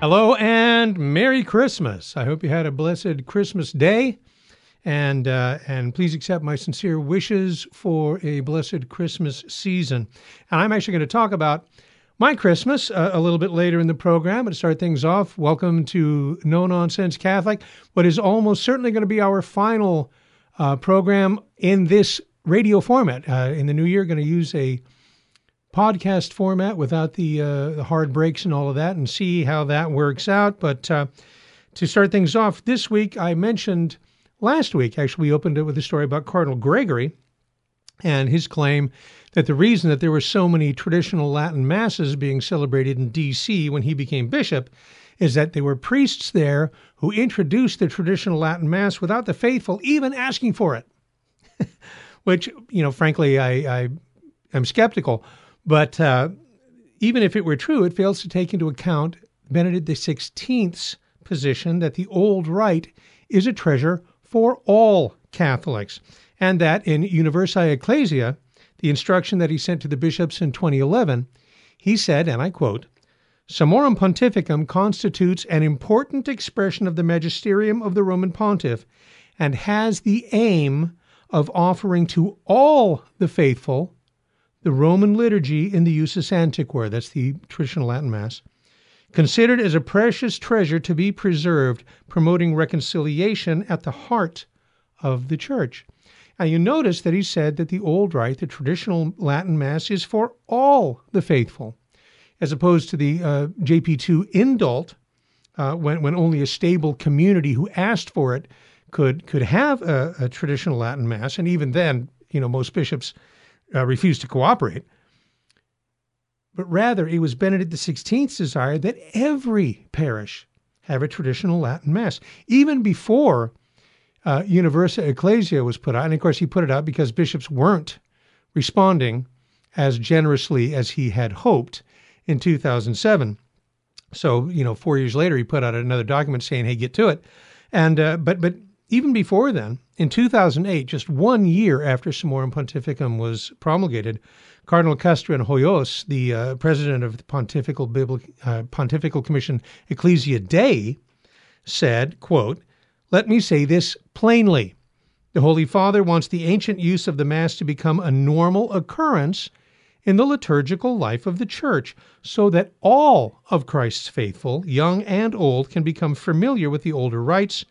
Hello and Merry Christmas. I hope you had a blessed Christmas day. And, uh, and please accept my sincere wishes for a blessed Christmas season. And I'm actually going to talk about my Christmas uh, a little bit later in the program. But to start things off, welcome to No Nonsense Catholic, what is almost certainly going to be our final uh, program in this radio format. Uh, in the new year, going to use a podcast format without the, uh, the hard breaks and all of that and see how that works out. But uh, to start things off this week, I mentioned last week, actually, we opened it with a story about Cardinal Gregory and his claim that the reason that there were so many traditional Latin masses being celebrated in D.C. when he became bishop is that there were priests there who introduced the traditional Latin mass without the faithful even asking for it. Which, you know, frankly, I, I am skeptical. But uh, even if it were true, it fails to take into account Benedict XVI's position that the old rite is a treasure for all Catholics, and that in Universae Ecclesiae, the instruction that he sent to the bishops in 2011, he said, and I quote, Summorum Pontificum constitutes an important expression of the magisterium of the Roman pontiff and has the aim of offering to all the faithful the Roman liturgy in the Usus Antiquior, that's the traditional Latin Mass, considered as a precious treasure to be preserved, promoting reconciliation at the heart of the church. Now, you notice that he said that the old rite, the traditional Latin Mass, is for all the faithful, as opposed to the uh, JP2 indult, uh, when, when only a stable community who asked for it could, could have a, a traditional Latin Mass. And even then, you know, most bishops uh, refused to cooperate. But rather, it was Benedict XVI's desire that every parish have a traditional Latin Mass, even before uh, Universae Ecclesiae was put out. And of course, he put it out because bishops weren't responding as generously as he had hoped in 2007. So, you know, four years later, he put out another document saying, "Hey, get to it." And uh, but but even before then, in 2008, just one year after Summorum Pontificum was promulgated, Cardinal Castrillón Hoyos, the uh, president of the Pontifical, Biblical, uh, Pontifical Commission Ecclesia Dei, said, quote, Let me say this plainly. The Holy Father wants the ancient use of the Mass to become a normal occurrence in the liturgical life of the Church, so that all of Christ's faithful, young and old, can become familiar with the older rites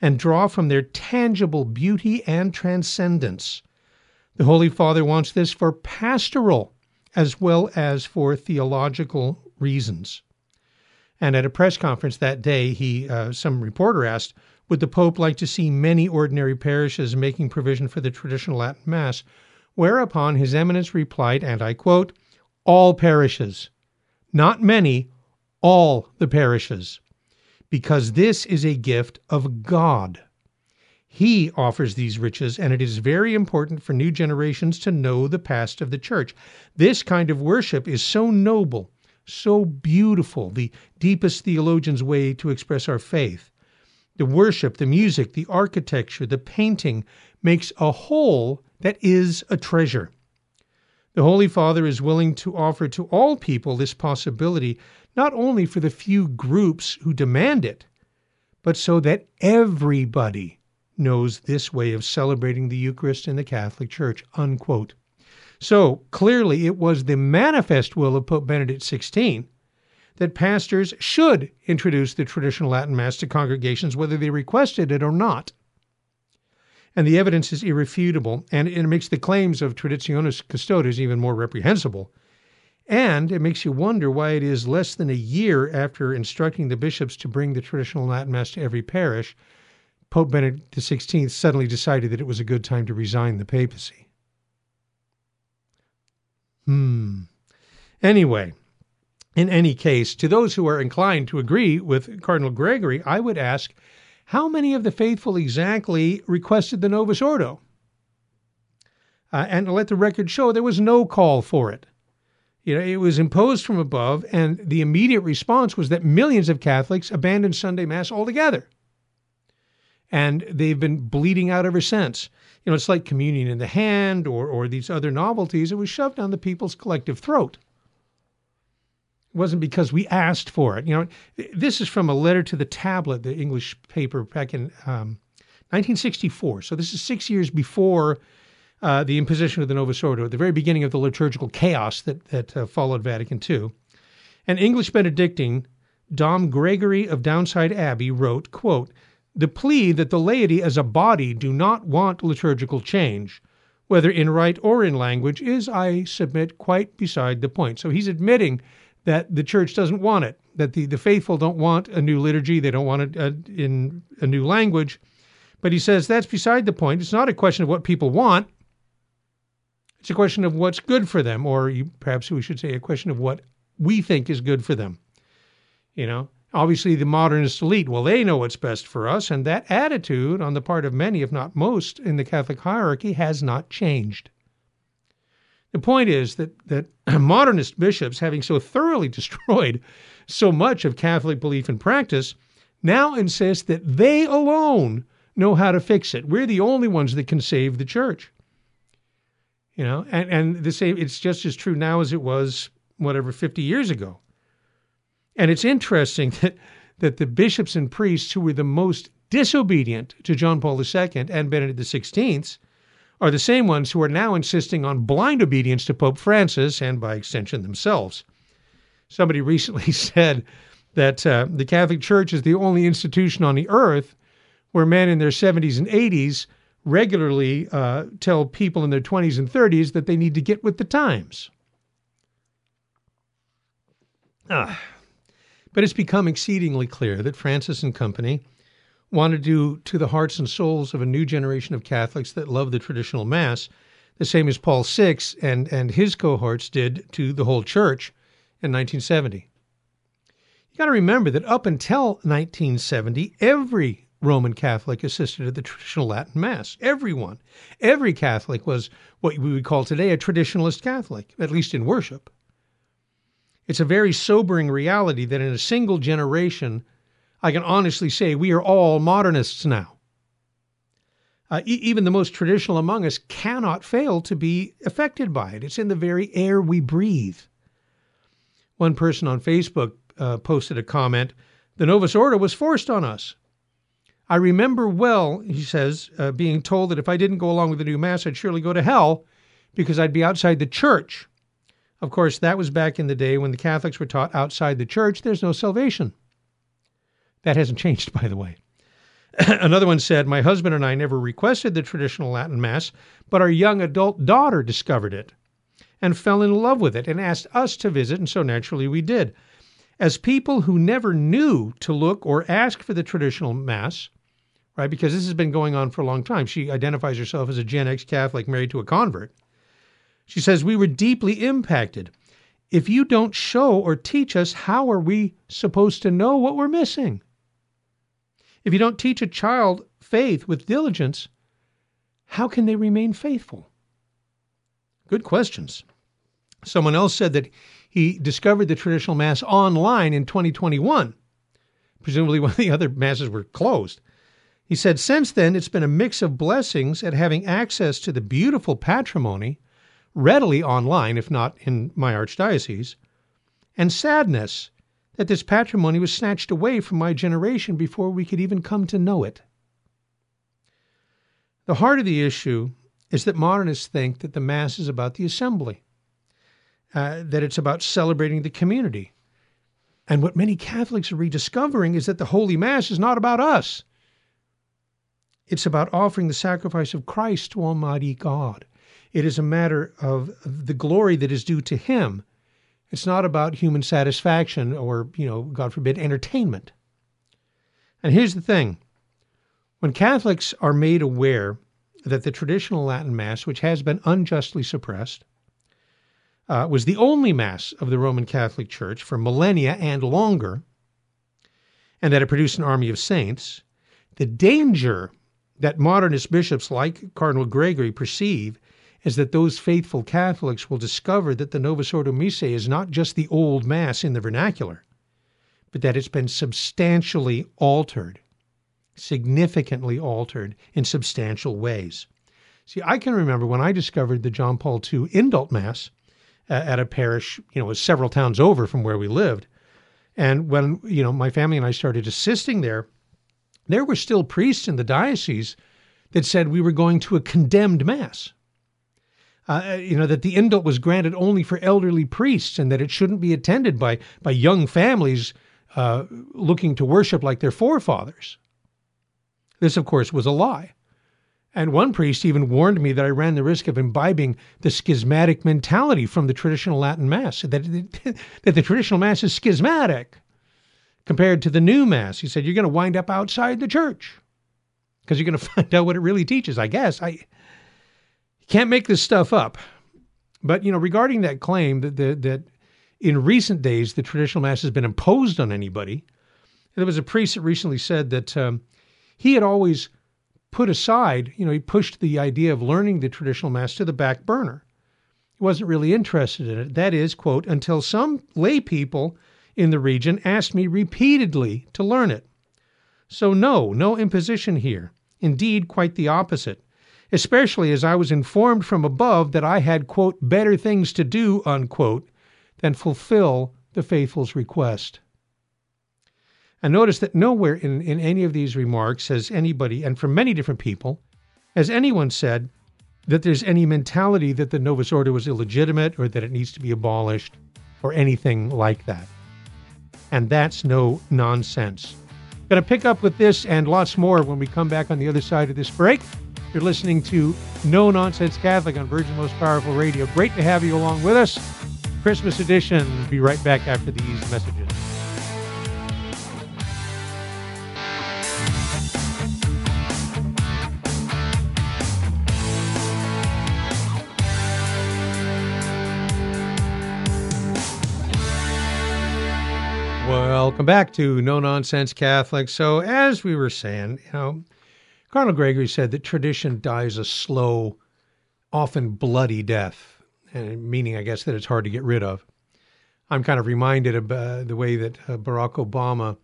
and draw from their tangible beauty and transcendence. The Holy Father wants this for pastoral as well as for theological reasons. And at a press conference that day, he uh, some reporter asked, "Would the Pope like to see many ordinary parishes making provision for the traditional Latin Mass?" Whereupon His Eminence replied, and I quote, "All parishes, not many, all the parishes." Because this is a gift of God. He offers these riches, and it is very important for new generations to know the past of the church. This kind of worship is so noble, so beautiful, the deepest theologian's way to express our faith. The worship, the music, the architecture, the painting makes a whole that is a treasure. The Holy Father is willing to offer to all people this possibility not only for the few groups who demand it, but so that everybody knows this way of celebrating the Eucharist in the Catholic Church. Unquote. So clearly, it was the manifest will of Pope Benedict XVI that pastors should introduce the traditional Latin Mass to congregations, whether they requested it or not. And the evidence is irrefutable, and it makes the claims of Traditionis Custodes even more reprehensible and it makes you wonder why it is less than a year after instructing the bishops to bring the traditional Latin Mass to every parish, Pope Benedict XVI suddenly decided that it was a good time to resign the papacy. Hmm. Anyway, in any case, to those who are inclined to agree with Cardinal Gregory, I would ask how many of the faithful exactly requested the Novus Ordo? Uh, and let the record show there was no call for it. You know, it was imposed from above, and the immediate response was that millions of Catholics abandoned Sunday Mass altogether. And they've been bleeding out ever since. You know, it's like communion in the hand or, or these other novelties. It was shoved down the people's collective throat. It wasn't because we asked for it. You know, this is from a letter to the tablet, the English paper back in um, 1964. So this is six years before uh, the imposition of the Novus Ordo, at the very beginning of the liturgical chaos that that uh, followed Vatican II. An English Benedictine, Dom Gregory of Downside Abbey, wrote, quote, the plea that the laity as a body do not want liturgical change, whether in rite or in language, is, I submit, quite beside the point. So he's admitting that the church doesn't want it, that the, the faithful don't want a new liturgy, they don't want it uh, in a new language. But he says that's beside the point. It's not a question of what people want, it's a question of what's good for them, or perhaps we should say a question of what we think is good for them. You know, obviously the modernist elite, well, they know what's best for us, and that attitude on the part of many, if not most, in the Catholic hierarchy has not changed. The point is that, that modernist bishops, having so thoroughly destroyed so much of Catholic belief and practice, now insist that they alone know how to fix it. We're the only ones that can save the church. You know, and, and the same it's just as true now as it was whatever 50 years ago. And it's interesting that that the bishops and priests who were the most disobedient to John Paul II and Benedict XVI are the same ones who are now insisting on blind obedience to Pope Francis and, by extension, themselves. Somebody recently said that uh, the Catholic Church is the only institution on the earth where men in their 70s and 80s regularly uh, tell people in their 20s and 30s that they need to get with the times. Ah. But it's become exceedingly clear that Francis and company want to do to the hearts and souls of a new generation of Catholics that love the traditional Mass the same as Paul VI and, and his cohorts did to the whole church in 1970. You got to remember that up until 1970, every Roman Catholic assisted at the traditional Latin Mass. Everyone. Every Catholic was what we would call today a traditionalist Catholic, at least in worship. It's a very sobering reality that in a single generation, I can honestly say we are all modernists now. Uh, e- even the most traditional among us cannot fail to be affected by it. It's in the very air we breathe. One person on Facebook uh, posted a comment The Novus Ordo was forced on us. I remember well, he says, uh, being told that if I didn't go along with the new Mass, I'd surely go to hell because I'd be outside the church. Of course, that was back in the day when the Catholics were taught outside the church, there's no salvation. That hasn't changed, by the way. Another one said, My husband and I never requested the traditional Latin Mass, but our young adult daughter discovered it and fell in love with it and asked us to visit, and so naturally we did. As people who never knew to look or ask for the traditional Mass, right? Because this has been going on for a long time. She identifies herself as a Gen X Catholic married to a convert. She says, We were deeply impacted. If you don't show or teach us, how are we supposed to know what we're missing? If you don't teach a child faith with diligence, how can they remain faithful? Good questions. Someone else said that he discovered the traditional Mass online in 2021, presumably when the other Masses were closed. He said, Since then, it's been a mix of blessings at having access to the beautiful patrimony readily online, if not in my archdiocese, and sadness that this patrimony was snatched away from my generation before we could even come to know it. The heart of the issue is that modernists think that the Mass is about the assembly, uh, that it's about celebrating the community. And what many Catholics are rediscovering is that the Holy Mass is not about us. It's about offering the sacrifice of Christ to Almighty God. It is a matter of the glory that is due to Him. It's not about human satisfaction or, you know, God forbid, entertainment. And here's the thing when Catholics are made aware that the traditional Latin Mass, which has been unjustly suppressed, uh, was the only Mass of the Roman Catholic Church for millennia and longer, and that it produced an army of saints, the danger that modernist bishops like Cardinal Gregory perceive is that those faithful Catholics will discover that the Novus Ordo Missae is not just the old Mass in the vernacular, but that it's been substantially altered, significantly altered in substantial ways. See, I can remember when I discovered the John Paul II Indult Mass uh, at a parish, you know, was several towns over from where we lived. And when, you know, my family and I started assisting there, there were still priests in the diocese that said we were going to a condemned mass. Uh, you know that the indult was granted only for elderly priests, and that it shouldn't be attended by by young families uh, looking to worship like their forefathers. This, of course, was a lie. And one priest even warned me that I ran the risk of imbibing the schismatic mentality from the traditional Latin Mass, that, that the traditional Mass is schismatic compared to the new Mass. He said, You're going to wind up outside the church because you're going to find out what it really teaches. I guess I can't make this stuff up. But you know, regarding that claim that that, that in recent days the traditional mass has been imposed on anybody, there was a priest that recently said that um, he had always put aside, you know, he pushed the idea of learning the traditional mass to the back burner. He wasn't really interested in it. That is, quote, until some lay people in the region asked me repeatedly to learn it. So no, no imposition here. Indeed, quite the opposite, especially as I was informed from above that I had, quote, better things to do, unquote, than fulfill the faithful's request. And notice that nowhere in, in any of these remarks has anybody, and from many different people, has anyone said that there's any mentality that the Novus Ordo is illegitimate or that it needs to be abolished or anything like that. And that's no nonsense. Going to pick up with this and lots more when we come back on the other side of this break. You're listening to No Nonsense Catholic on Virgin Most Powerful Radio. Great to have you along with us. Christmas edition. Be right back after these messages. Welcome back to No Nonsense Catholics. So, as we were saying, you know, Cardinal Gregory said that tradition dies a slow, often bloody death, and meaning, I guess, that it's hard to get rid of. I'm kind of reminded of uh, the way that uh, Barack Obama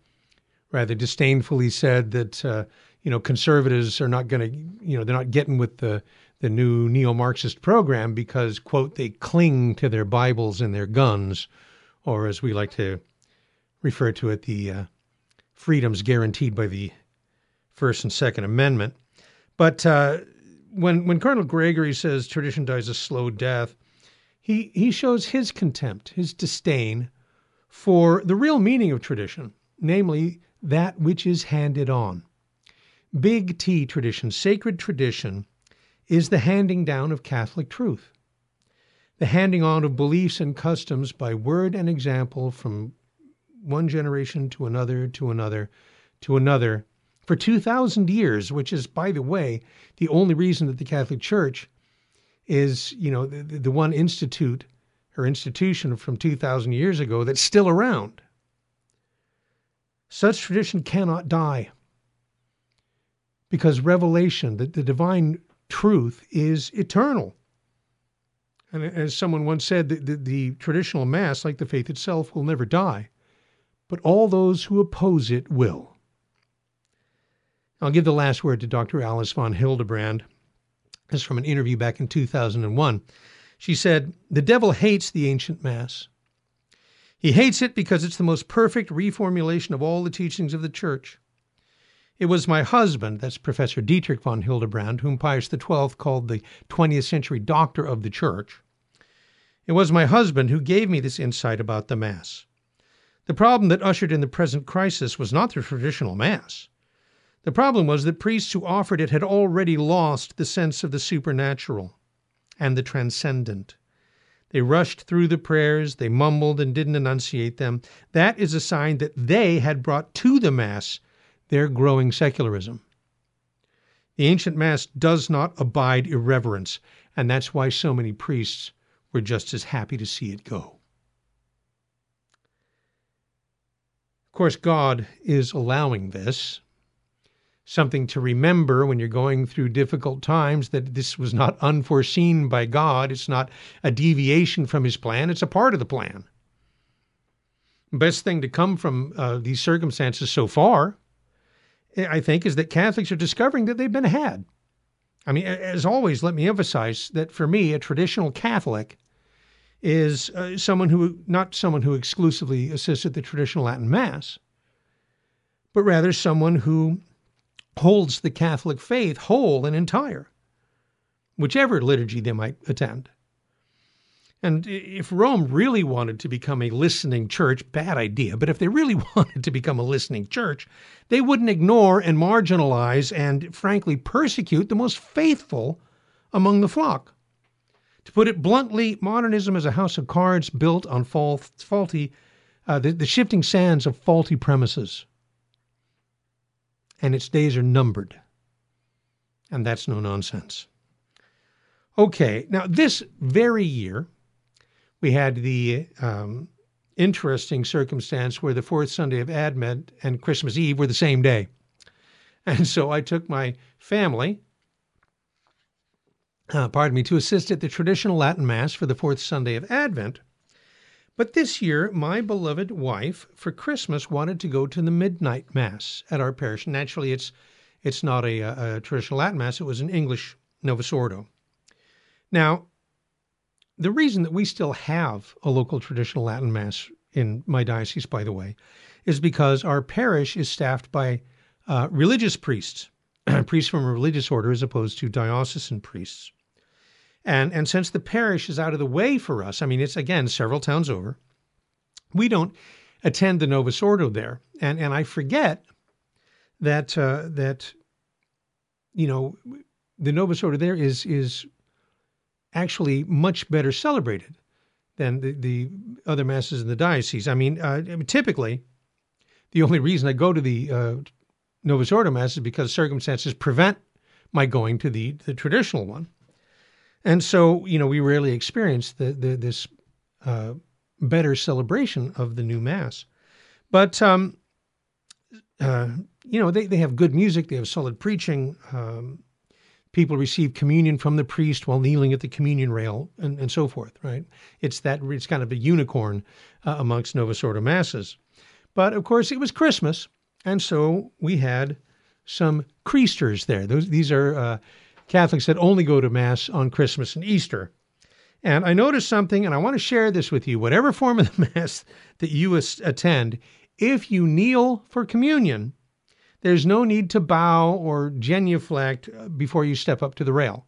rather disdainfully said that, uh, you know, conservatives are not going to, you know, they're not getting with the, the new neo Marxist program because, quote, they cling to their Bibles and their guns, or as we like to refer to it, the uh, freedoms guaranteed by the First and Second Amendment. But uh, when when Cardinal Gregory says tradition dies a slow death, he he shows his contempt, his disdain for the real meaning of tradition, namely that which is handed on. Big T tradition, sacred tradition, is the handing down of Catholic truth, the handing on of beliefs and customs by word and example from one generation to another to another to another for 2,000 years, which is, by the way, the only reason that the Catholic Church is, you know, the, the one institute or institution from 2,000 years ago that's still around. Such tradition cannot die because revelation, the, the divine truth, is eternal. And as someone once said, the, the, the traditional Mass, like the faith itself, will never die but all those who oppose it will. I'll give the last word to Dr. Alice von Hildebrand. This is from an interview back in 2001. She said, The devil hates the ancient Mass. He hates it because it's the most perfect reformulation of all the teachings of the Church. It was my husband, that's Professor Dietrich von Hildebrand, whom Pius XII called the 20th century doctor of the Church. It was my husband who gave me this insight about the Mass. The problem that ushered in the present crisis was not the traditional Mass. The problem was that priests who offered it had already lost the sense of the supernatural and the transcendent. They rushed through the prayers, they mumbled and didn't enunciate them. That is a sign that they had brought to the Mass their growing secularism. The ancient Mass does not abide irreverence, and that's why so many priests were just as happy to see it go. Course, God is allowing this. Something to remember when you're going through difficult times that this was not unforeseen by God. It's not a deviation from His plan, it's a part of the plan. Best thing to come from uh, these circumstances so far, I think, is that Catholics are discovering that they've been had. I mean, as always, let me emphasize that for me, a traditional Catholic is uh, someone who, not someone who exclusively assists at the traditional Latin Mass, but rather someone who holds the Catholic faith whole and entire, whichever liturgy they might attend. And if Rome really wanted to become a listening church, bad idea, but if they really wanted to become a listening church, they wouldn't ignore and marginalize and, frankly, persecute the most faithful among the flock. To put it bluntly, modernism is a house of cards built on faulty, uh, the, the shifting sands of faulty premises. And its days are numbered. And that's no nonsense. Okay, now this very year, we had the um, interesting circumstance where the fourth Sunday of Advent and Christmas Eve were the same day. And so I took my family, uh, pardon me, to assist at the traditional Latin Mass for the fourth Sunday of Advent. But this year, my beloved wife, for Christmas, wanted to go to the midnight Mass at our parish. Naturally, it's it's not a, a traditional Latin Mass; it was an English Novus Ordo. Now, the reason that we still have a local traditional Latin Mass in my diocese, by the way, is because our parish is staffed by uh, religious priests, priests from a religious order as opposed to diocesan priests. And, and since the parish is out of the way for us, I mean, it's again several towns over, we don't attend the Novus Ordo there. And, and I forget that, uh, that, you know, the Novus Ordo there is, is actually much better celebrated than the, the other masses in the diocese. I mean, uh, typically, the only reason I go to the uh, Novus Ordo Mass is because circumstances prevent my going to the, the traditional one. And so, you know, we rarely experience the, the this uh, better celebration of the new Mass. But, um, uh, you know, they, they have good music, they have solid preaching. Um, people receive communion from the priest while kneeling at the communion rail and, and so forth, right? It's that it's kind of a unicorn uh, amongst Novus Ordo masses. But of course, it was Christmas, and so we had some Creasters there. Those these are uh, Catholics that only go to Mass on Christmas and Easter. And I noticed something, and I want to share this with you. Whatever form of the Mass that you attend, if you kneel for communion, there's no need to bow or genuflect uh, before you step up to the rail.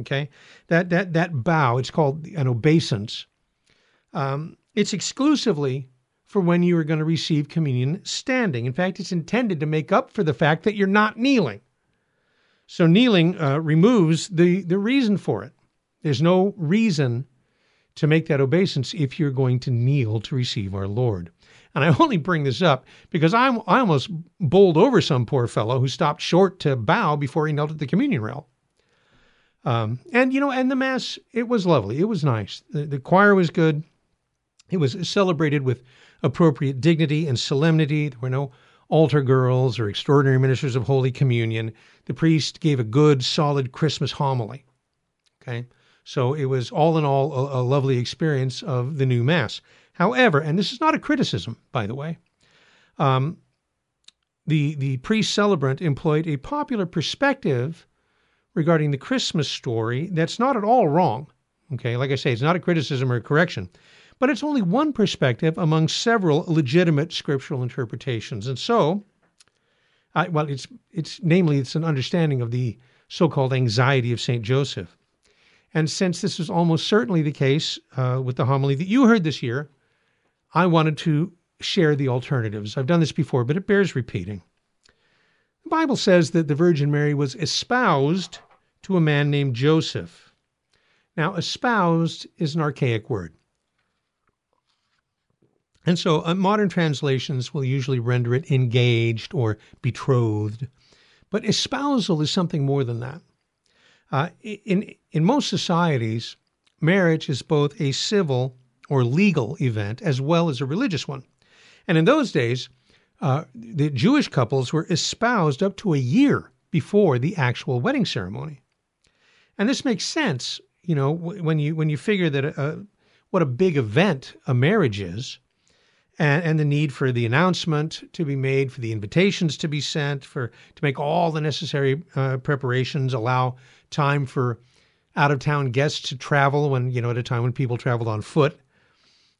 Okay, that that that bow it's called an obeisance. Um, it's exclusively for when you are going to receive communion standing. In fact, it's intended to make up for the fact that you're not kneeling. So kneeling uh, removes the the reason for it. There's no reason to make that obeisance if you're going to kneel to receive our Lord. And I only bring this up because I'm, I almost bowled over some poor fellow who stopped short to bow before he knelt at the communion rail. Um, and, you know, and the Mass, it was lovely. It was nice. The, the choir was good. It was celebrated with appropriate dignity and solemnity. There were no altar girls or extraordinary ministers of Holy Communion. The priest gave a good, solid Christmas homily. Okay. So it was all in all a, a lovely experience of the new Mass. However, and this is not a criticism, by the way, um, the, the priest celebrant employed a popular perspective regarding the Christmas story that's not at all wrong. Okay, like I say, it's not a criticism or a correction, but it's only one perspective among several legitimate scriptural interpretations. And so, I, well, it's it's namely it's an understanding of the so-called anxiety of Saint Joseph. And since this is almost certainly the case uh, with the homily that you heard this year, I wanted to share the alternatives. I've done this before, but it bears repeating. The Bible says that the Virgin Mary was espoused to a man named Joseph. Now, espoused is an archaic word. And so uh, modern translations will usually render it engaged or betrothed. But espousal is something more than that. Uh, in, in most societies, marriage is both a civil or legal event as well as a religious one. And in those days, uh, the Jewish couples were espoused up to a year before the actual wedding ceremony. And this makes sense, you know, when you when you figure that a, what a big event a marriage is, and, and the need for the announcement to be made, for the invitations to be sent, for to make all the necessary uh, preparations, allow time for out of town guests to travel when, you know, at a time when people traveled on foot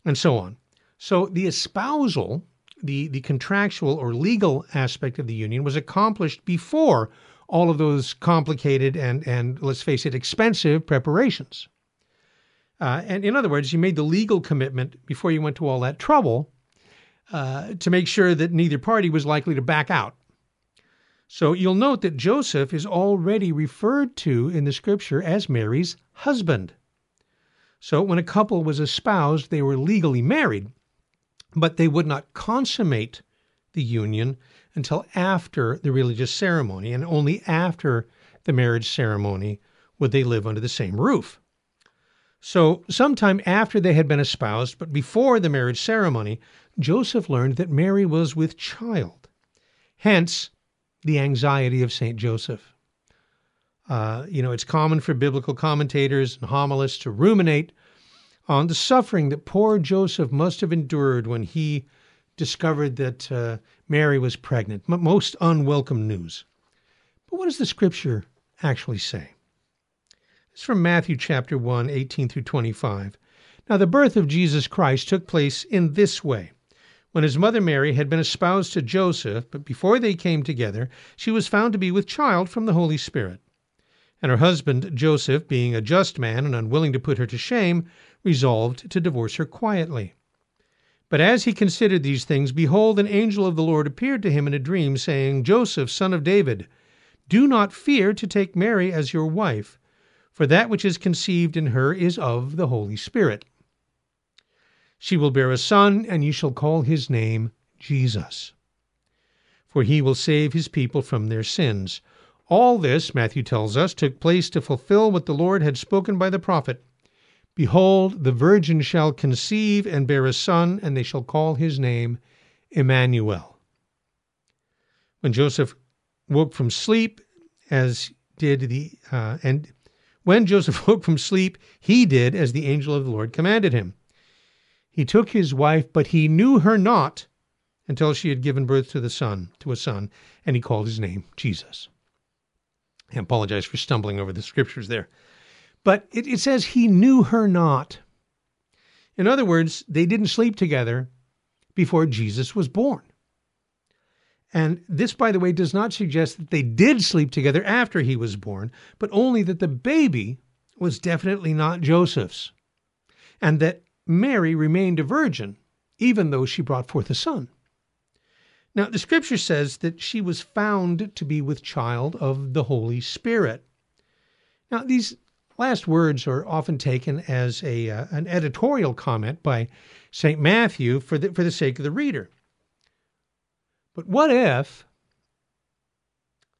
and so on. So the espousal, the, the contractual or legal aspect of the union was accomplished before all of those complicated and, and let's face it, expensive preparations. Uh, and in other words, you made the legal commitment before you went to all that trouble uh, to make sure that neither party was likely to back out. So you'll note that Joseph is already referred to in the scripture as Mary's husband. So when a couple was espoused, they were legally married, but they would not consummate the union until after the religious ceremony, and only after the marriage ceremony would they live under the same roof. So, sometime after they had been espoused, but before the marriage ceremony, Joseph learned that Mary was with child. Hence, the anxiety of St. Joseph. Uh, you know, it's common for biblical commentators and homilists to ruminate on the suffering that poor Joseph must have endured when he discovered that uh, Mary was pregnant. Most unwelcome news. But what does the scripture actually say? It's from Matthew chapter 1, 18 through 25. Now, the birth of Jesus Christ took place in this way. When his mother Mary had been espoused to Joseph, but before they came together, she was found to be with child from the Holy Spirit. And her husband, Joseph, being a just man and unwilling to put her to shame, resolved to divorce her quietly. But as he considered these things, behold, an angel of the Lord appeared to him in a dream, saying, Joseph, son of David, do not fear to take Mary as your wife, for that which is conceived in her is of the Holy Spirit. She will bear a son, and you shall call his name Jesus. For he will save his people from their sins. All this, Matthew tells us, took place to fulfill what the Lord had spoken by the prophet Behold, the virgin shall conceive and bear a son, and they shall call his name Emmanuel. When Joseph woke from sleep, as did the uh, and when Joseph woke from sleep, he did as the angel of the Lord commanded him. He took his wife, but he knew her not until she had given birth to the son, to a son, and he called his name Jesus. I apologize for stumbling over the scriptures there. But it, it says he knew her not. In other words, they didn't sleep together before Jesus was born. And this, by the way, does not suggest that they did sleep together after he was born, but only that the baby was definitely not Joseph's, and that Mary remained a virgin, even though she brought forth a son. Now, the scripture says that she was found to be with child of the Holy Spirit. Now, these last words are often taken as a, uh, an editorial comment by St. Matthew for the, for the sake of the reader. But what if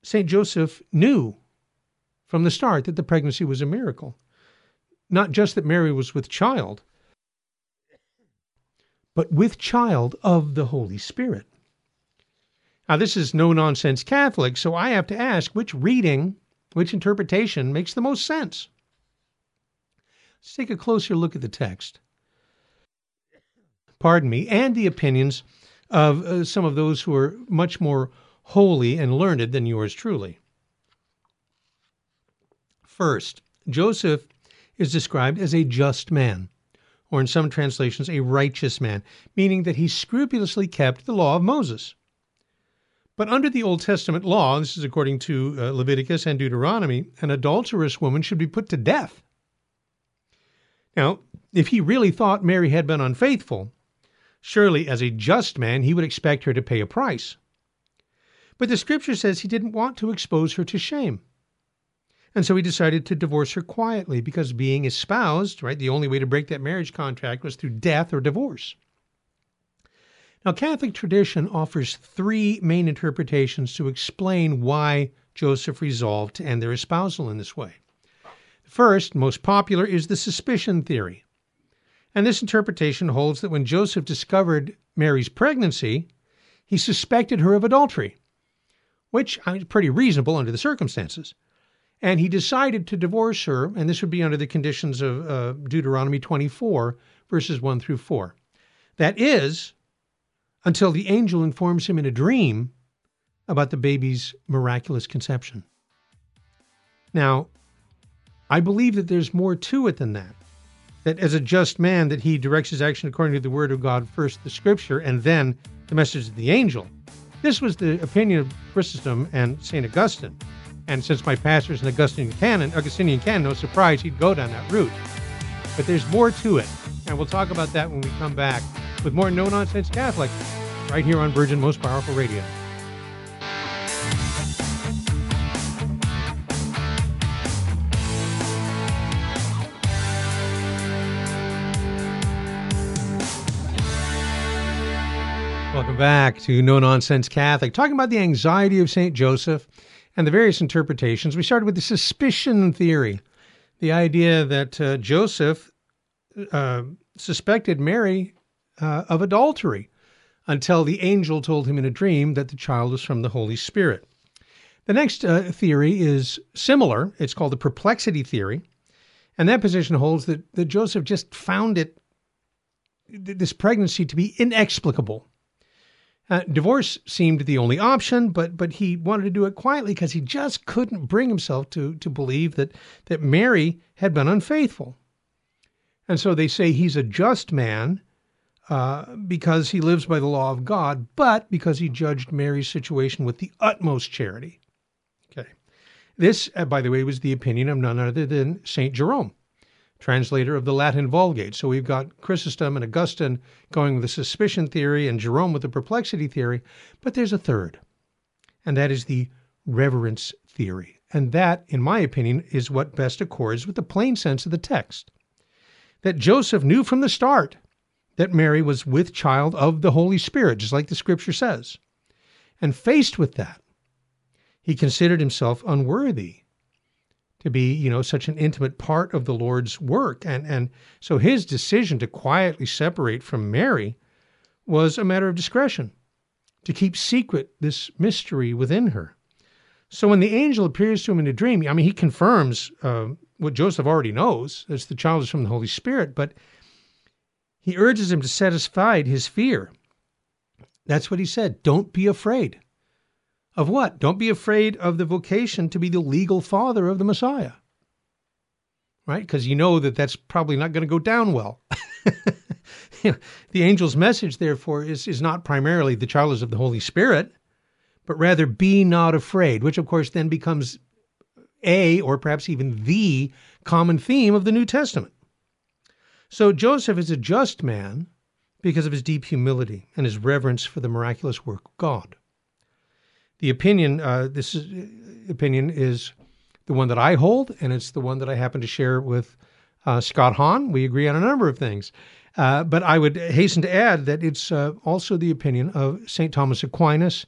St. Joseph knew from the start that the pregnancy was a miracle? Not just that Mary was with child, but with child of the Holy Spirit. Now, this is no nonsense Catholic, so I have to ask which reading, which interpretation makes the most sense? Let's take a closer look at the text. Pardon me, and the opinions of uh, some of those who are much more holy and learned than yours truly. First, Joseph is described as a just man or in some translations, a righteous man, meaning that he scrupulously kept the law of Moses. But under the Old Testament law, this is according to uh, Leviticus and Deuteronomy, an adulterous woman should be put to death. Now, if he really thought Mary had been unfaithful, surely as a just man he would expect her to pay a price. But the scripture says he didn't want to expose her to shame. And so he decided to divorce her quietly because being espoused, right, the only way to break that marriage contract was through death or divorce. Now, Catholic tradition offers three main interpretations to explain why Joseph resolved to end their espousal in this way. The first, most popular, is the suspicion theory. And this interpretation holds that when Joseph discovered Mary's pregnancy, he suspected her of adultery, which is pretty reasonable under the circumstances and he decided to divorce her, and this would be under the conditions of uh, Deuteronomy 24, verses 1 through 4. That is, until the angel informs him in a dream about the baby's miraculous conception. Now, I believe that there's more to it than that. That as a just man, that he directs his action according to the word of God, first the scripture, and then the message of the angel. This was the opinion of Chrysostom and St. Augustine. And since my pastor's an Augustinian canon, Augustinian canon, no surprise he'd go down that route. But there's more to it. And we'll talk about that when we come back with more No Nonsense Catholic right here on Virgin Most Powerful Radio. Welcome back to No Nonsense Catholic, talking about the anxiety of St. Joseph and the various interpretations. We started with the suspicion theory, the idea that uh, Joseph uh, suspected Mary uh, of adultery until the angel told him in a dream that the child was from the Holy Spirit. The next uh, theory is similar. It's called the perplexity theory. And that position holds that, that Joseph just found it, this pregnancy, to be inexplicable. Uh, divorce seemed the only option, but but he wanted to do it quietly because he just couldn't bring himself to to believe that that Mary had been unfaithful. And so they say he's a just man uh, because he lives by the law of God, but because he judged Mary's situation with the utmost charity. Okay, this, uh, by the way, was the opinion of none other than Saint Jerome translator of the Latin Vulgate. So we've got Chrysostom and Augustine going with the suspicion theory and Jerome with the perplexity theory. But there's a third, and that is the reverence theory. And that, in my opinion, is what best accords with the plain sense of the text. That Joseph knew from the start that Mary was with child of the Holy Spirit, just like the scripture says. And faced with that, he considered himself unworthy to be, you know, such an intimate part of the Lord's work. And, and so his decision to quietly separate from Mary was a matter of discretion, to keep secret this mystery within her. So when the angel appears to him in a dream, I mean, he confirms uh, what Joseph already knows, that the child is from the Holy Spirit, but he urges him to aside his fear. That's what he said. Don't be afraid. Of what? Don't be afraid of the vocation to be the legal father of the Messiah. Right? Because you know that that's probably not going to go down well. the angel's message, therefore, is, is not primarily the child is of the Holy Spirit, but rather be not afraid, which of course then becomes a, or perhaps even the, common theme of the New Testament. So Joseph is a just man because of his deep humility and his reverence for the miraculous work of God the opinion, uh, this is, opinion is the one that I hold, and it's the one that I happen to share with uh, Scott Hahn. We agree on a number of things. Uh, but I would hasten to add that it's uh, also the opinion of St. Thomas Aquinas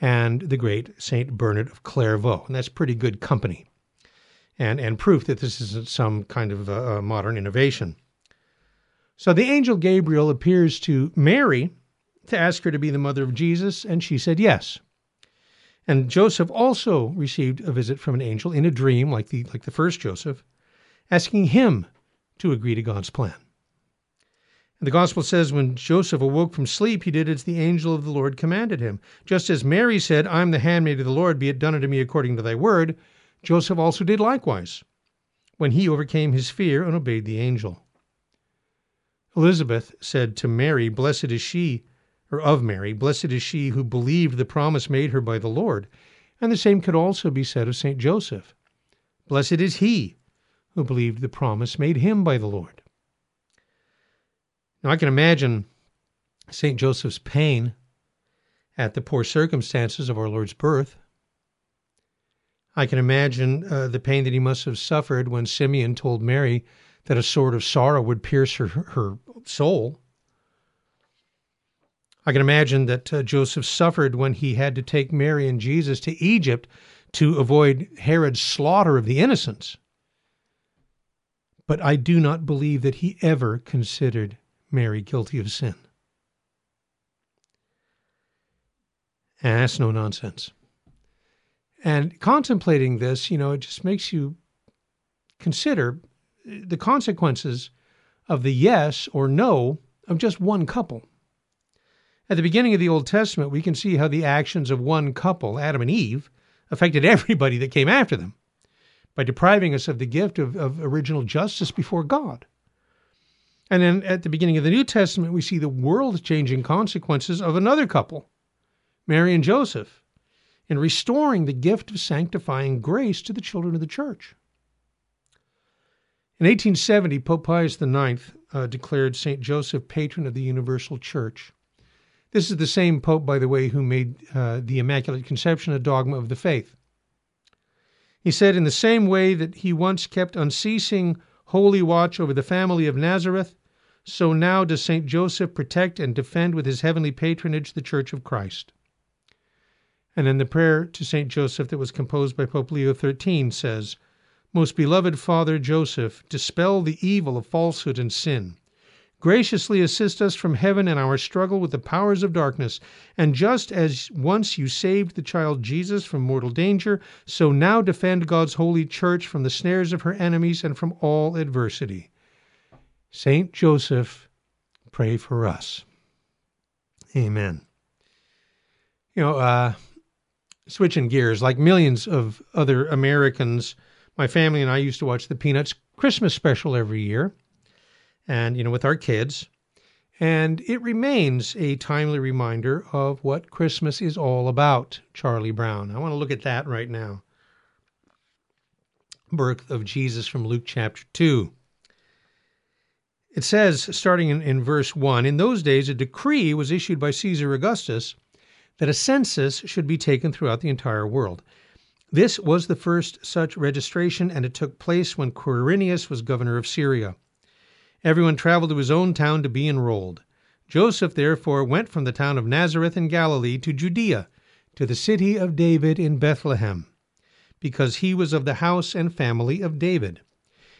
and the great St. Bernard of Clairvaux. And that's pretty good company and, and proof that this isn't some kind of uh, modern innovation. So the angel Gabriel appears to Mary to ask her to be the mother of Jesus, and she said yes. And Joseph also received a visit from an angel in a dream, like the, like the first Joseph, asking him to agree to God's plan. And the gospel says when Joseph awoke from sleep, he did as the angel of the Lord commanded him. Just as Mary said, I'm the handmaid of the Lord, be it done unto me according to thy word, Joseph also did likewise, when he overcame his fear and obeyed the angel. Elizabeth said to Mary, Blessed is she or of Mary, blessed is she who believed the promise made her by the Lord. And the same could also be said of St. Joseph. Blessed is he who believed the promise made him by the Lord. Now I can imagine St. Joseph's pain at the poor circumstances of our Lord's birth. I can imagine uh, the pain that he must have suffered when Simeon told Mary that a sword of sorrow would pierce her, her soul. I can imagine that uh, Joseph suffered when he had to take Mary and Jesus to Egypt to avoid Herod's slaughter of the innocents. But I do not believe that he ever considered Mary guilty of sin. And that's no nonsense. And contemplating this, you know, it just makes you consider the consequences of the yes or no of just one couple. At the beginning of the Old Testament, we can see how the actions of one couple, Adam and Eve, affected everybody that came after them. by depriving us of the gift of, of original justice before God. And then at the beginning of the New Testament, we see the world changing consequences of another couple, Mary and Joseph, in restoring the gift of sanctifying grace to the children of the church. In 1870, Pope Pius IX uh, declared St. Joseph patron of the universal church. This is the same Pope, by the way, who made uh, the Immaculate Conception a dogma of the faith. He said, In the same way that he once kept unceasing holy watch over the family of Nazareth, so now does St. Joseph protect and defend with his heavenly patronage the Church of Christ. And then the prayer to St. Joseph that was composed by Pope Leo XIII says, Most beloved Father Joseph, dispel the evil of falsehood and sin graciously assist us from heaven in our struggle with the powers of darkness. And just as once you saved the child Jesus from mortal danger, so now defend God's holy church from the snares of her enemies and from all adversity. Saint Joseph, pray for us. Amen. You know, uh, switching gears, like millions of other Americans, my family and I used to watch the Peanuts Christmas special every year and you know with our kids and it remains a timely reminder of what Christmas is all about, Charlie Brown. I want to look at that right now. Birth of Jesus from Luke chapter 2. It says, starting in, in verse 1 In those days, a decree was issued by Caesar Augustus that a census should be taken throughout the entire world. This was the first such registration, and it took place when Quirinius was governor of Syria. Everyone traveled to his own town to be enrolled. Joseph therefore went from the town of Nazareth in Galilee to Judea, to the city of David in Bethlehem, because he was of the house and family of David.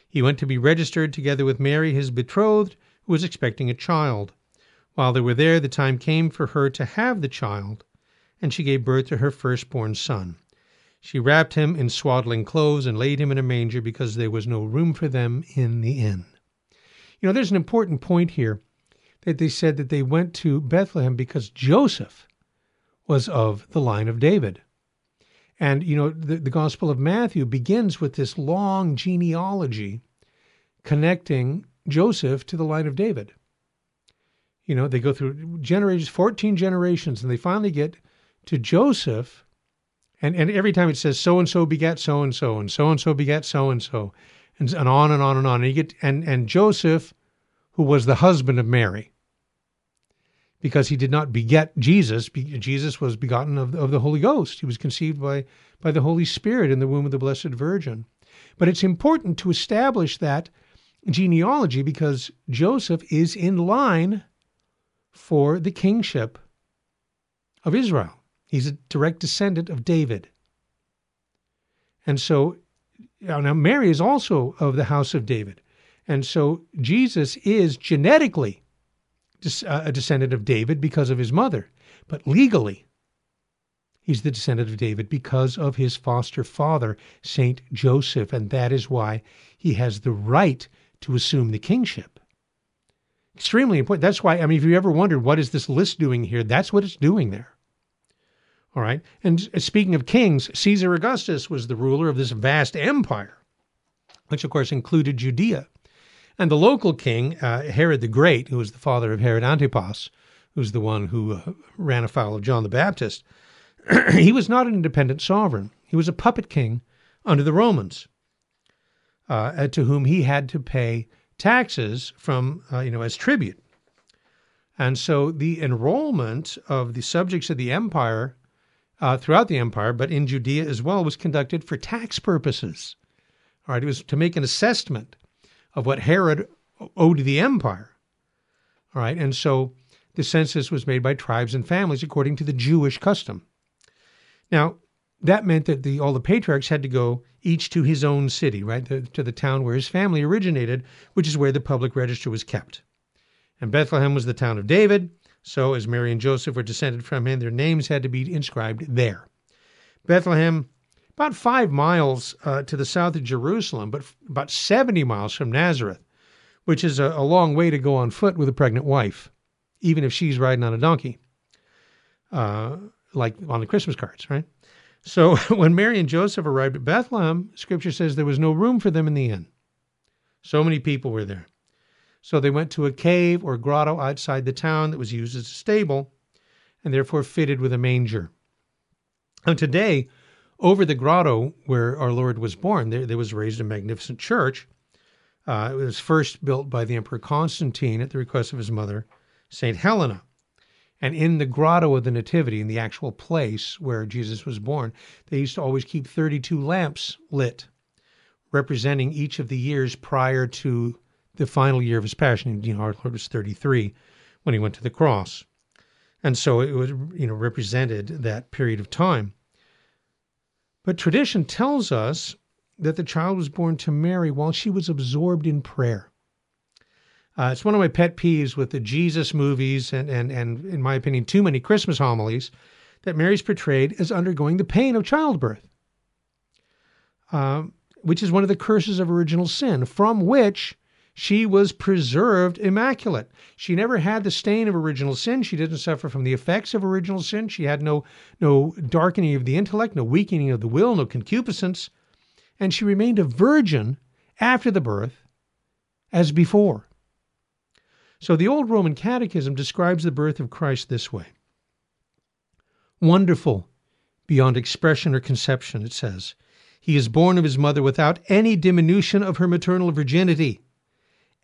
He went to be registered together with Mary, his betrothed, who was expecting a child. While they were there, the time came for her to have the child, and she gave birth to her firstborn son. She wrapped him in swaddling clothes and laid him in a manger because there was no room for them in the inn. You know, there's an important point here that they said that they went to Bethlehem because Joseph was of the line of David. And, you know, the, the Gospel of Matthew begins with this long genealogy connecting Joseph to the line of David. You know, they go through generations, 14 generations, and they finally get to Joseph. And, and every time it says so and so begat so and so, and so and so begat so and so and, and on and on and on. And, you get, and, and Joseph, who was the husband of Mary, because he did not beget Jesus, Jesus was begotten of, of the Holy Ghost. He was conceived by, by the Holy Spirit in the womb of the Blessed Virgin. But it's important to establish that genealogy because Joseph is in line for the kingship of Israel. He's a direct descendant of David. And so now, Mary is also of the house of David. And so Jesus is genetically uh, a descendant of David because of his mother, but legally, he's the descendant of David because of his foster father, Saint Joseph, and that is why he has the right to assume the kingship. Extremely important. That's why, I mean, if you ever wondered what is this list doing here, that's what it's doing there. All right. And speaking of kings, Caesar Augustus was the ruler of this vast empire, which of course included Judea. And the local king, uh, Herod the Great, who was the father of Herod Antipas, who's the one who uh, ran afoul of John the Baptist, he was not an independent sovereign. He was a puppet king under the Romans, uh, to whom he had to pay taxes from, uh, you know, as tribute. And so the enrollment of the subjects of the empire uh, throughout the empire, but in Judea as well, was conducted for tax purposes. All right, it was to make an assessment of what Herod owed the empire. All right, and so the census was made by tribes and families according to the Jewish custom. Now, that meant that the, all the patriarchs had to go each to his own city, right, to the town where his family originated, which is where the public register was kept. And Bethlehem was the town of David, so, as Mary and Joseph were descended from him, their names had to be inscribed there. Bethlehem, about five miles uh, to the south of Jerusalem, but about 70 miles from Nazareth, which is a, a long way to go on foot with a pregnant wife, even if she's riding on a donkey, uh, like on the Christmas cards, right? So when Mary and Joseph arrived at Bethlehem, scripture says there was no room for them in the inn. So many people were there. So they went to a cave or grotto outside the town that was used as a stable and therefore fitted with a manger. And today, over the grotto where our Lord was born, there, there was raised a magnificent church. Uh, it was first built by the Emperor Constantine at the request of his mother, St. Helena. And in the grotto of the Nativity, in the actual place where Jesus was born, they used to always keep 32 lamps lit, representing each of the years prior to the final year of his passion. Lord was 33 when he went to the cross. And so it was, you know, represented that period of time. But tradition tells us that the child was born to Mary while she was absorbed in prayer. Uh, it's one of my pet peeves with the Jesus movies and, and, and, in my opinion, too many Christmas homilies that Mary's portrayed as undergoing the pain of childbirth, uh, which is one of the curses of original sin, from which she was preserved immaculate. She never had the stain of original sin. She didn't suffer from the effects of original sin. She had no, no darkening of the intellect, no weakening of the will, no concupiscence. And she remained a virgin after the birth as before. So the Old Roman Catechism describes the birth of Christ this way Wonderful beyond expression or conception, it says. He is born of his mother without any diminution of her maternal virginity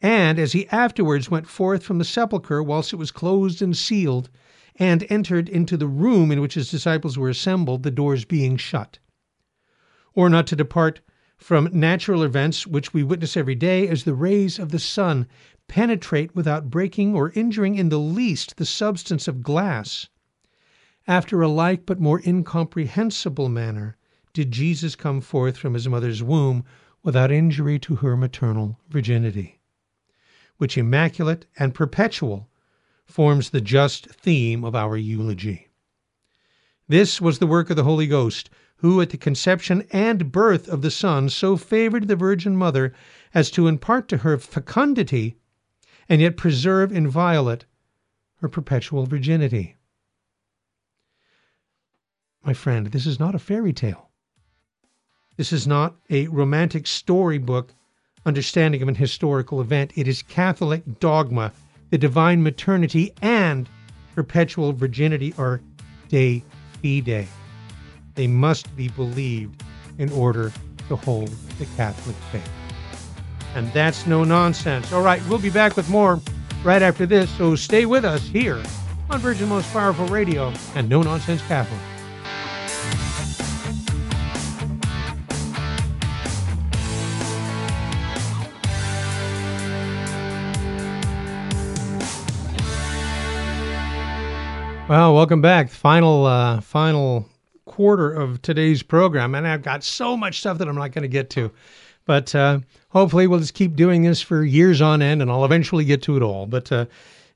and as he afterwards went forth from the sepulchre whilst it was closed and sealed, and entered into the room in which his disciples were assembled, the doors being shut. Or not to depart from natural events which we witness every day as the rays of the sun penetrate without breaking or injuring in the least the substance of glass. After a like but more incomprehensible manner did Jesus come forth from his mother's womb without injury to her maternal virginity which immaculate and perpetual forms the just theme of our eulogy. This was the work of the Holy Ghost, who at the conception and birth of the Son so favored the Virgin Mother as to impart to her fecundity and yet preserve inviolate her perpetual virginity. My friend, this is not a fairy tale. This is not a romantic storybook understanding of an historical event. It is Catholic dogma. The divine maternity and perpetual virginity are de fide. They must be believed in order to hold the Catholic faith. And that's no nonsense. All right, we'll be back with more right after this, so stay with us here on Virgin Most Powerful Radio and No Nonsense Catholic. Well, welcome back. Final, uh, final quarter of today's program, and I've got so much stuff that I'm not going to get to, but uh, hopefully we'll just keep doing this for years on end, and I'll eventually get to it all. But uh, in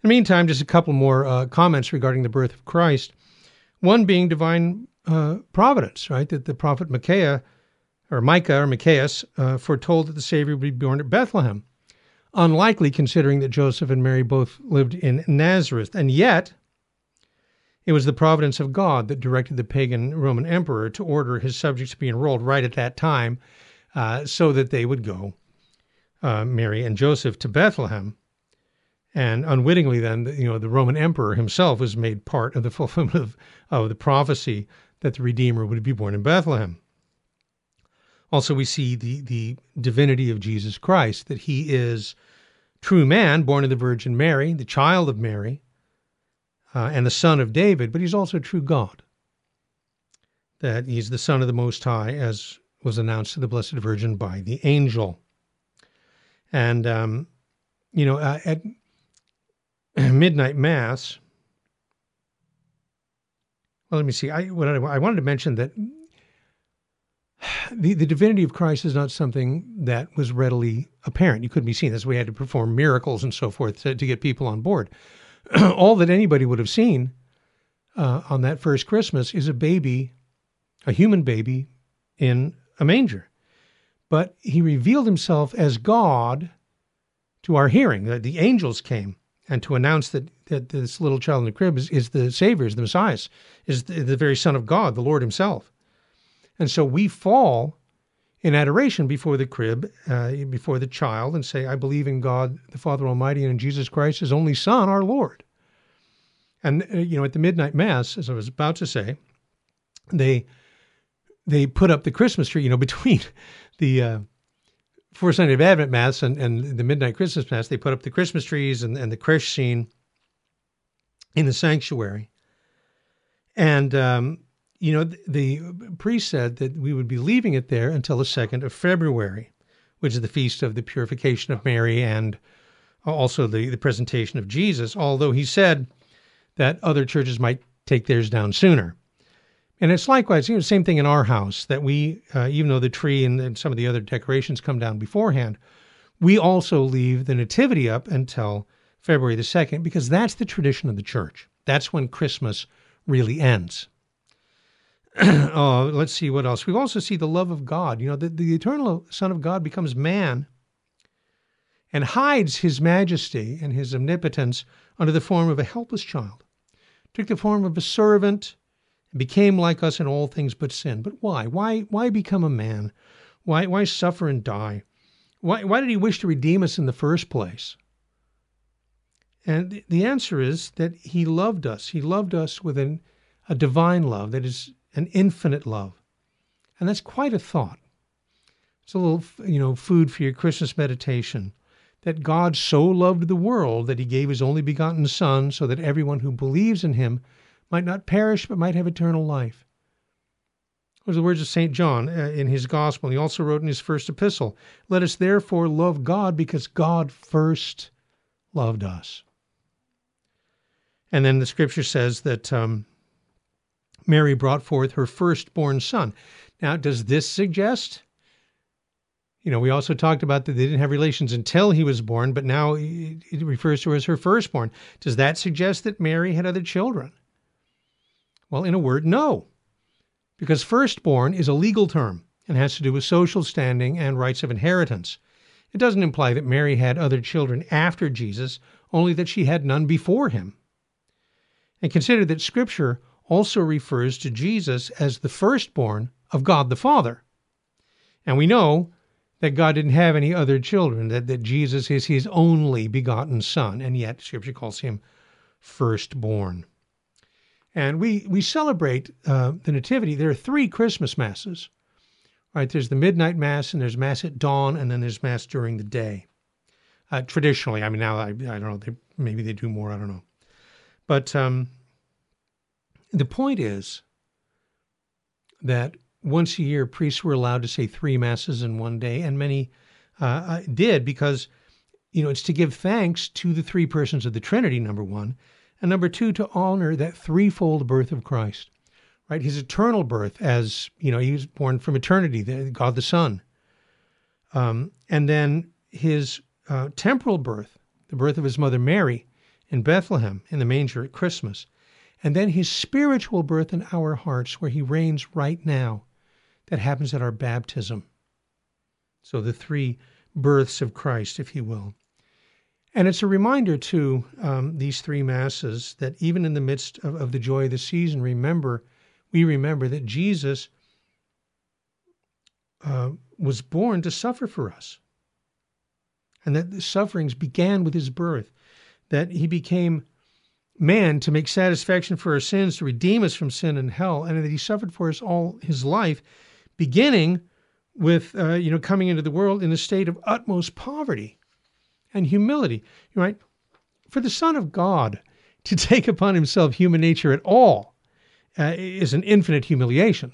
the meantime, just a couple more uh, comments regarding the birth of Christ. One being divine uh, providence, right? That the prophet Micaiah, or Micah or Micaiah, uh, foretold that the Savior would be born at Bethlehem. Unlikely, considering that Joseph and Mary both lived in Nazareth, and yet it was the providence of God that directed the pagan Roman emperor to order his subjects to be enrolled right at that time uh, so that they would go, uh, Mary and Joseph, to Bethlehem. And unwittingly, then, you know, the Roman emperor himself was made part of the fulfillment of, of the prophecy that the Redeemer would be born in Bethlehem. Also, we see the, the divinity of Jesus Christ, that he is true man, born of the Virgin Mary, the child of Mary, uh, and the son of David, but he's also true God. That he's the Son of the Most High, as was announced to the Blessed Virgin by the angel. And, um, you know, uh, at midnight Mass, well, let me see. I, what I, I wanted to mention that the, the divinity of Christ is not something that was readily apparent. You couldn't be seen. That's why we had to perform miracles and so forth to, to get people on board. all that anybody would have seen uh, on that first Christmas is a baby, a human baby in a manger. But he revealed himself as God to our hearing. that the angels came and to announce that, that this little child in the crib is, is the Savior, is the Messiah, is the, the very Son of God, the Lord Himself. And so we fall in adoration before the crib, uh, before the child, and say, I believe in God, the Father Almighty, and in Jesus Christ, his only Son, our Lord. And, uh, you know, at the midnight mass, as I was about to say, they they put up the Christmas tree, you know, between the uh, Fourth Sunday of Advent Mass and, and the Midnight Christmas Mass, they put up the Christmas trees and, and the creche scene in the sanctuary. And, um, you know, the, priest said that we would be leaving it there until the 2nd of February, which is the feast of the purification of Mary and also the, the presentation of Jesus, although he said that other churches might take theirs down sooner. And it's likewise, you know, same thing in our house that we, uh, even though the tree and, and some of the other decorations come down beforehand, we also leave the nativity up until February the 2nd because that's the tradition of the church. That's when Christmas really ends. oh, let's see what else. We also see the love of God. You know, the, the eternal Son of God becomes man and hides his majesty and his omnipotence under the form of a helpless child. Took the form of a servant and became like us in all things but sin. But why? Why why become a man? Why why suffer and die? Why why did he wish to redeem us in the first place? And the answer is that he loved us. He loved us with an, a divine love that is an infinite love. And that's quite a thought. It's a little, you know, food for your Christmas meditation. That God so loved the world that he gave his only begotten Son so that everyone who believes in him might not perish, but might have eternal life. Those are the words of St. John uh, in his gospel. He also wrote in his first epistle Let us therefore love God because God first loved us. And then the scripture says that um, Mary brought forth her firstborn son. Now, does this suggest? You know, we also talked about that they didn't have relations until he was born, but now it refers to her as her firstborn. Does that suggest that Mary had other children? Well, in a word, no. Because firstborn is a legal term and has to do with social standing and rights of inheritance. It doesn't imply that Mary had other children after Jesus, only that she had none before him. And consider that Scripture also refers to Jesus as the firstborn of God the Father. And we know that God didn't have any other children, that, that Jesus is his only begotten Son, and yet Scripture calls him firstborn. And we, we celebrate uh, the Nativity. There are three Christmas Masses. Right? There's the midnight Mass, and there's Mass at dawn, and then there's Mass during the day. Uh, traditionally, I mean, now I, I don't know, they, maybe they do more, I don't know. But um, the point is that once a year, priests were allowed to say three Masses in one day, and many uh, uh did because, you know, it's to give thanks to the three persons of the Trinity, number one, and number two, to honor that threefold birth of Christ, right? His eternal birth, as you know, he was born from eternity, God the Son, um, and then his uh, temporal birth, the birth of his mother Mary in Bethlehem in the manger at Christmas, and then his spiritual birth in our hearts, where he reigns right now. That happens at our baptism. So the three births of Christ, if you will. And it's a reminder to um, these three masses that even in the midst of, of the joy of the season, remember, we remember that Jesus uh, was born to suffer for us. And that the sufferings began with his birth, that he became man to make satisfaction for our sins, to redeem us from sin and hell, and that he suffered for us all his life, beginning with, uh, you know, coming into the world in a state of utmost poverty and humility, right? For the Son of God to take upon himself human nature at all uh, is an infinite humiliation.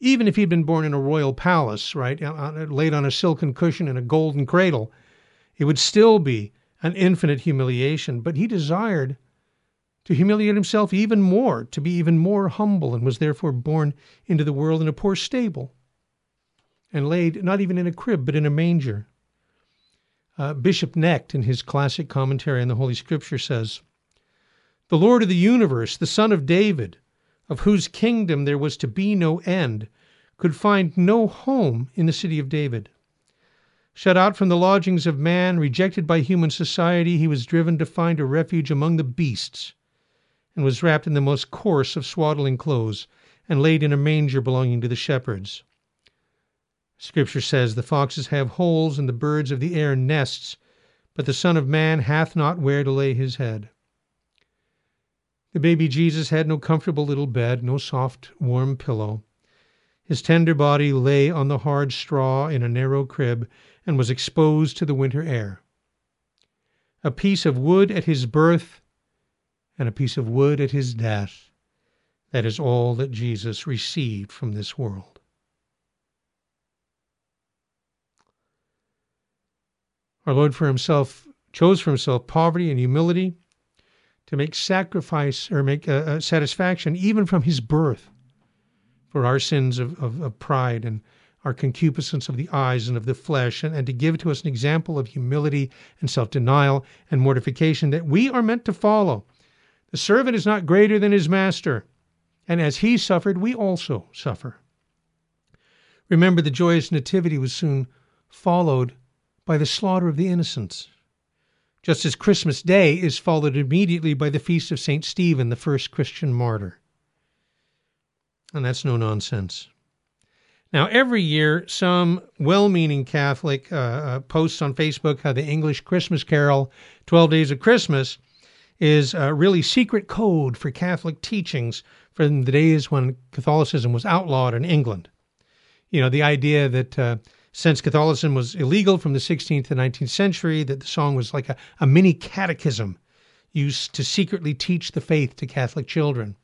Even if he'd been born in a royal palace, right, laid on a silken cushion in a golden cradle, it would still be an infinite humiliation. But he desired to humiliate himself even more, to be even more humble, and was therefore born into the world in a poor stable and laid not even in a crib, but in a manger. Uh, Bishop Knecht, in his classic commentary on the Holy Scripture, says The Lord of the universe, the Son of David, of whose kingdom there was to be no end, could find no home in the city of David. Shut out from the lodgings of man, rejected by human society, he was driven to find a refuge among the beasts, and was wrapped in the most coarse of swaddling clothes, and laid in a manger belonging to the shepherds. Scripture says, The foxes have holes, and the birds of the air nests, but the Son of Man hath not where to lay his head. The baby Jesus had no comfortable little bed, no soft, warm pillow. His tender body lay on the hard straw in a narrow crib and was exposed to the winter air. A piece of wood at his birth and a piece of wood at his death. That is all that Jesus received from this world. Our Lord for himself chose for himself poverty and humility to make sacrifice or make a, satisfaction even from his birth for our sins of, of, of, pride and our concupiscence of the eyes and of the flesh, and, and to give to us an example of humility and self denial and mortification that we are meant to follow. The servant is not greater than his master, and as he suffered, we also suffer. Remember, the joyous nativity was soon followed by the slaughter of the innocents, just as Christmas Day is followed immediately by the feast of St. Stephen, the first Christian martyr. And that's no nonsense. Now, every year, some well meaning Catholic uh, uh, posts on Facebook how the English Christmas carol, 12 Days of Christmas, is a really secret code for Catholic teachings from the days when Catholicism was outlawed in England. You know, the idea that uh, since Catholicism was illegal from the 16th to 19th century, that the song was like a, a mini catechism used to secretly teach the faith to Catholic children.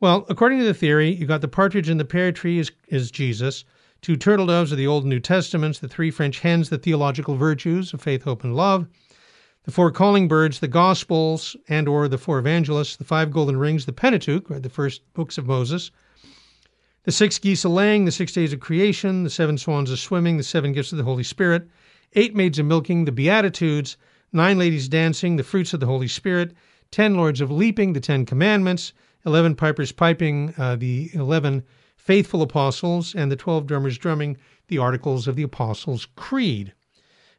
Well, according to the theory, you got the partridge in the pear tree is, is Jesus, two turtle doves are the Old and New Testaments, the three French hens, the theological virtues of faith, hope, and love, the four calling birds, the Gospels and or the four evangelists, the five golden rings, the Pentateuch, or the first books of Moses, the six geese a laying, the six days of creation, the seven swans a swimming, the seven gifts of the Holy Spirit, eight maids a milking, the Beatitudes, nine ladies dancing, the fruits of the Holy Spirit, ten lords of leaping, the Ten Commandments, eleven pipers piping, uh, the eleven faithful apostles, and the twelve drummers drumming the articles of the Apostles' Creed.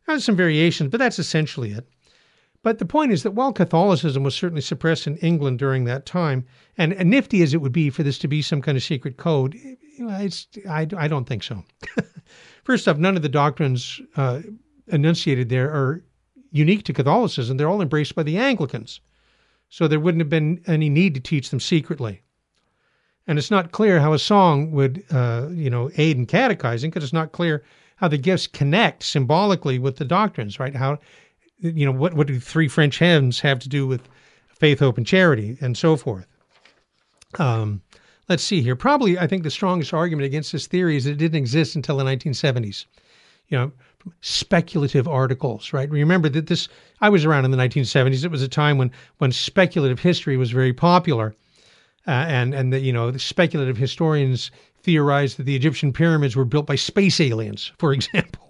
There's some variations, but that's essentially it. But the point is that while Catholicism was certainly suppressed in England during that time, and, and nifty as it would be for this to be some kind of secret code, it's, I, I don't think so. First off, none of the doctrines uh, enunciated there are unique to Catholicism. They're all embraced by the Anglicans. So there wouldn't have been any need to teach them secretly. And it's not clear how a song would, uh, you know, aid in catechizing because it's not clear how the gifts connect symbolically with the doctrines, right? How you know, what, what do three French hens have to do with faith, hope, and charity, and so forth? Um, let's see here. Probably, I think the strongest argument against this theory is that it didn't exist until the 1970s. You know, speculative articles, right? Remember that this, I was around in the 1970s. It was a time when, when speculative history was very popular. Uh, and, and the, you know, the speculative historians theorized that the Egyptian pyramids were built by space aliens, for example.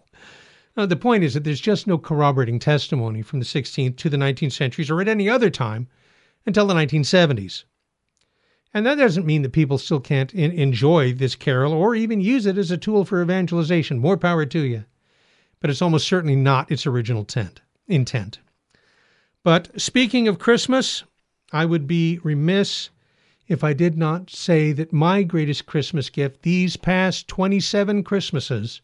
Uh, the point is that there's just no corroborating testimony from the 16th to the 19th centuries or at any other time until the 1970s. And that doesn't mean that people still can't in- enjoy this carol or even use it as a tool for evangelization. More power to you. But it's almost certainly not its original tent, intent. But speaking of Christmas, I would be remiss if I did not say that my greatest Christmas gift these past 27 Christmases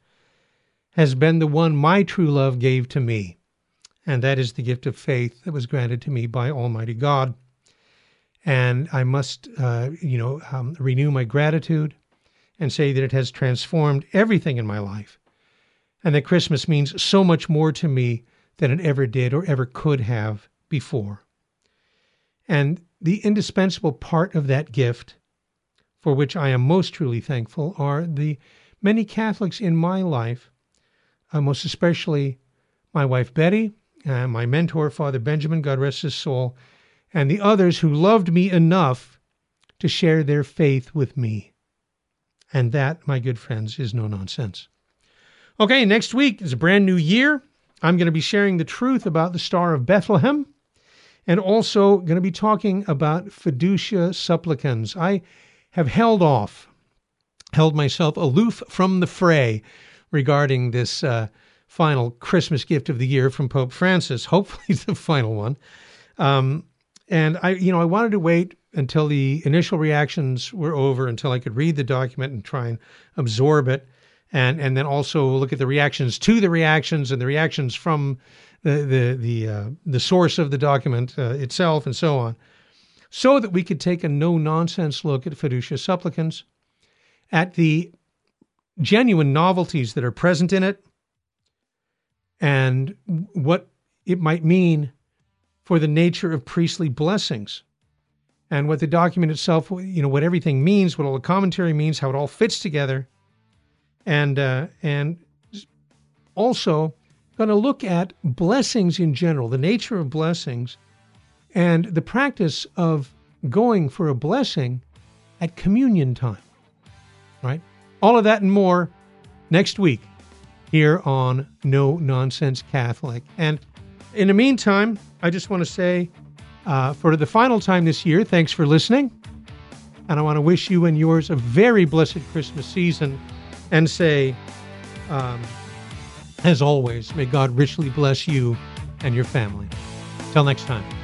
has been the one my true love gave to me, and that is the gift of faith that was granted to me by Almighty God. And I must, uh, you know, um, renew my gratitude and say that it has transformed everything in my life, and that Christmas means so much more to me than it ever did or ever could have before. And the indispensable part of that gift, for which I am most truly thankful, are the many Catholics in my life uh, most especially my wife Betty, uh, my mentor, Father Benjamin, God rest his soul, and the others who loved me enough to share their faith with me. And that, my good friends, is no nonsense. Okay, next week is a brand new year. I'm going to be sharing the truth about the Star of Bethlehem and also going to be talking about fiducia supplicans. I have held off, held myself aloof from the fray regarding this uh, final Christmas gift of the year from Pope Francis, hopefully the final one. Um, And I, you know, I wanted to wait until the initial reactions were over, until I could read the document and try and absorb it, and and then also look at the reactions to the reactions and the reactions from the the the uh, the source of the document uh, itself, and so on, so that we could take a no nonsense look at fiducia supplicans, at the genuine novelties that are present in it, and what it might mean for the nature of priestly blessings and what the document itself, you know, what everything means, what all the commentary means, how it all fits together, and uh, and also going to look at blessings in general, the nature of blessings, and the practice of going for a blessing at communion time. Right? All of that and more next week here on No Nonsense Catholic. And in the meantime, I just want to say uh, for the final time this year, thanks for listening. And I want to wish you and yours a very blessed Christmas season and say, um, as always, may God richly bless you and your family. Till next time.